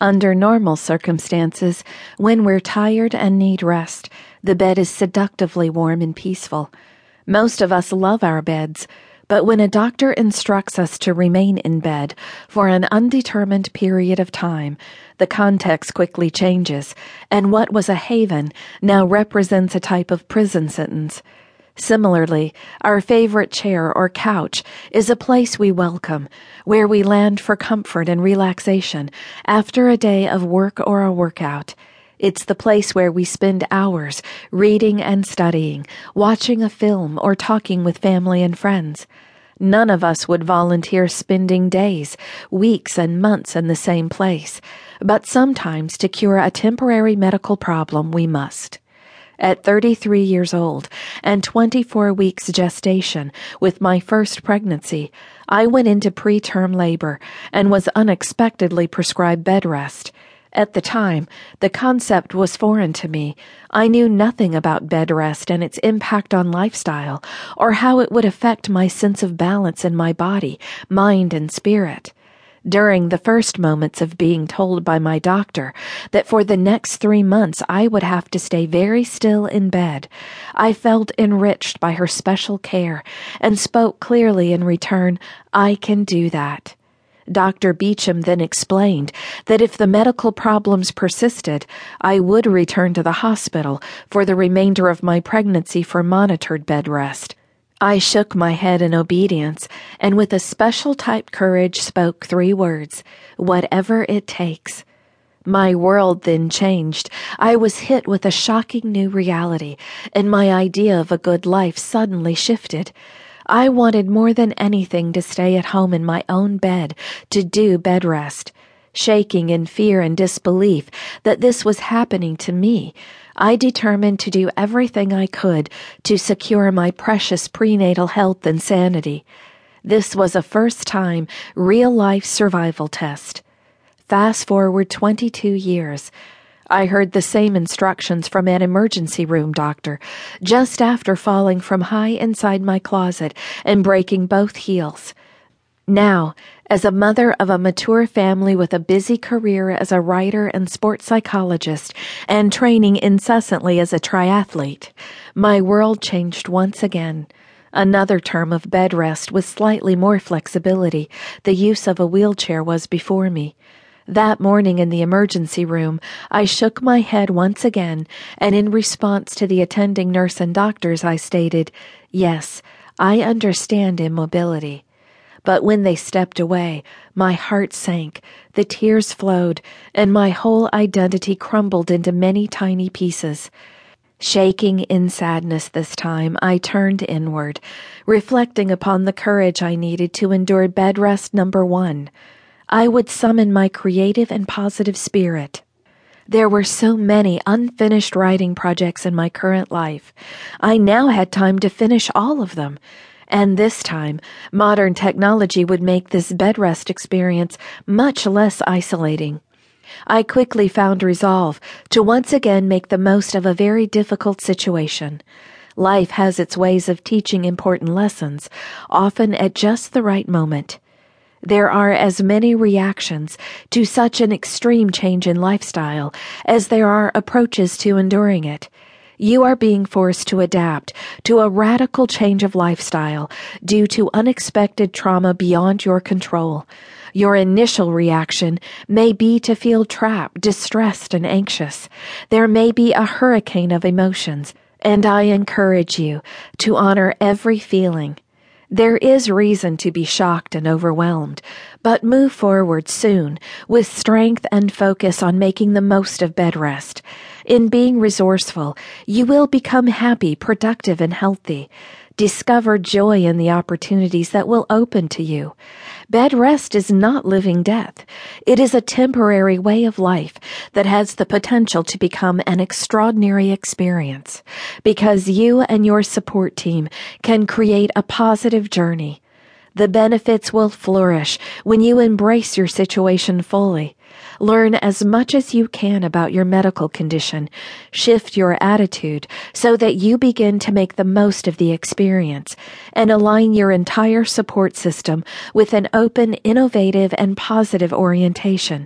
Under normal circumstances, when we're tired and need rest, the bed is seductively warm and peaceful. Most of us love our beds, but when a doctor instructs us to remain in bed for an undetermined period of time, the context quickly changes, and what was a haven now represents a type of prison sentence. Similarly, our favorite chair or couch is a place we welcome, where we land for comfort and relaxation after a day of work or a workout. It's the place where we spend hours reading and studying, watching a film, or talking with family and friends. None of us would volunteer spending days, weeks, and months in the same place, but sometimes to cure a temporary medical problem we must. At 33 years old and 24 weeks gestation with my first pregnancy, I went into preterm labor and was unexpectedly prescribed bed rest. At the time, the concept was foreign to me. I knew nothing about bed rest and its impact on lifestyle, or how it would affect my sense of balance in my body, mind, and spirit during the first moments of being told by my doctor that for the next three months I would have to stay very still in bed, I felt enriched by her special care and spoke clearly in return, I can do that. Dr. Beecham then explained that if the medical problems persisted, I would return to the hospital for the remainder of my pregnancy for monitored bed rest. I shook my head in obedience and with a special type courage spoke three words whatever it takes. My world then changed. I was hit with a shocking new reality, and my idea of a good life suddenly shifted. I wanted more than anything to stay at home in my own bed to do bed rest. Shaking in fear and disbelief that this was happening to me, I determined to do everything I could to secure my precious prenatal health and sanity. This was a first time real life survival test. Fast forward 22 years. I heard the same instructions from an emergency room doctor just after falling from high inside my closet and breaking both heels. Now, as a mother of a mature family with a busy career as a writer and sports psychologist and training incessantly as a triathlete, my world changed once again. Another term of bed rest with slightly more flexibility, the use of a wheelchair was before me. That morning in the emergency room, I shook my head once again, and in response to the attending nurse and doctors, I stated, Yes, I understand immobility. But when they stepped away, my heart sank, the tears flowed, and my whole identity crumbled into many tiny pieces. Shaking in sadness this time, I turned inward, reflecting upon the courage I needed to endure bed rest number one. I would summon my creative and positive spirit. There were so many unfinished writing projects in my current life. I now had time to finish all of them. And this time, modern technology would make this bed rest experience much less isolating. I quickly found resolve to once again make the most of a very difficult situation. Life has its ways of teaching important lessons, often at just the right moment. There are as many reactions to such an extreme change in lifestyle as there are approaches to enduring it. You are being forced to adapt to a radical change of lifestyle due to unexpected trauma beyond your control. Your initial reaction may be to feel trapped, distressed, and anxious. There may be a hurricane of emotions, and I encourage you to honor every feeling. There is reason to be shocked and overwhelmed, but move forward soon with strength and focus on making the most of bed rest. In being resourceful, you will become happy, productive, and healthy. Discover joy in the opportunities that will open to you. Bed rest is not living death. It is a temporary way of life that has the potential to become an extraordinary experience because you and your support team can create a positive journey. The benefits will flourish when you embrace your situation fully. Learn as much as you can about your medical condition. Shift your attitude so that you begin to make the most of the experience and align your entire support system with an open, innovative, and positive orientation.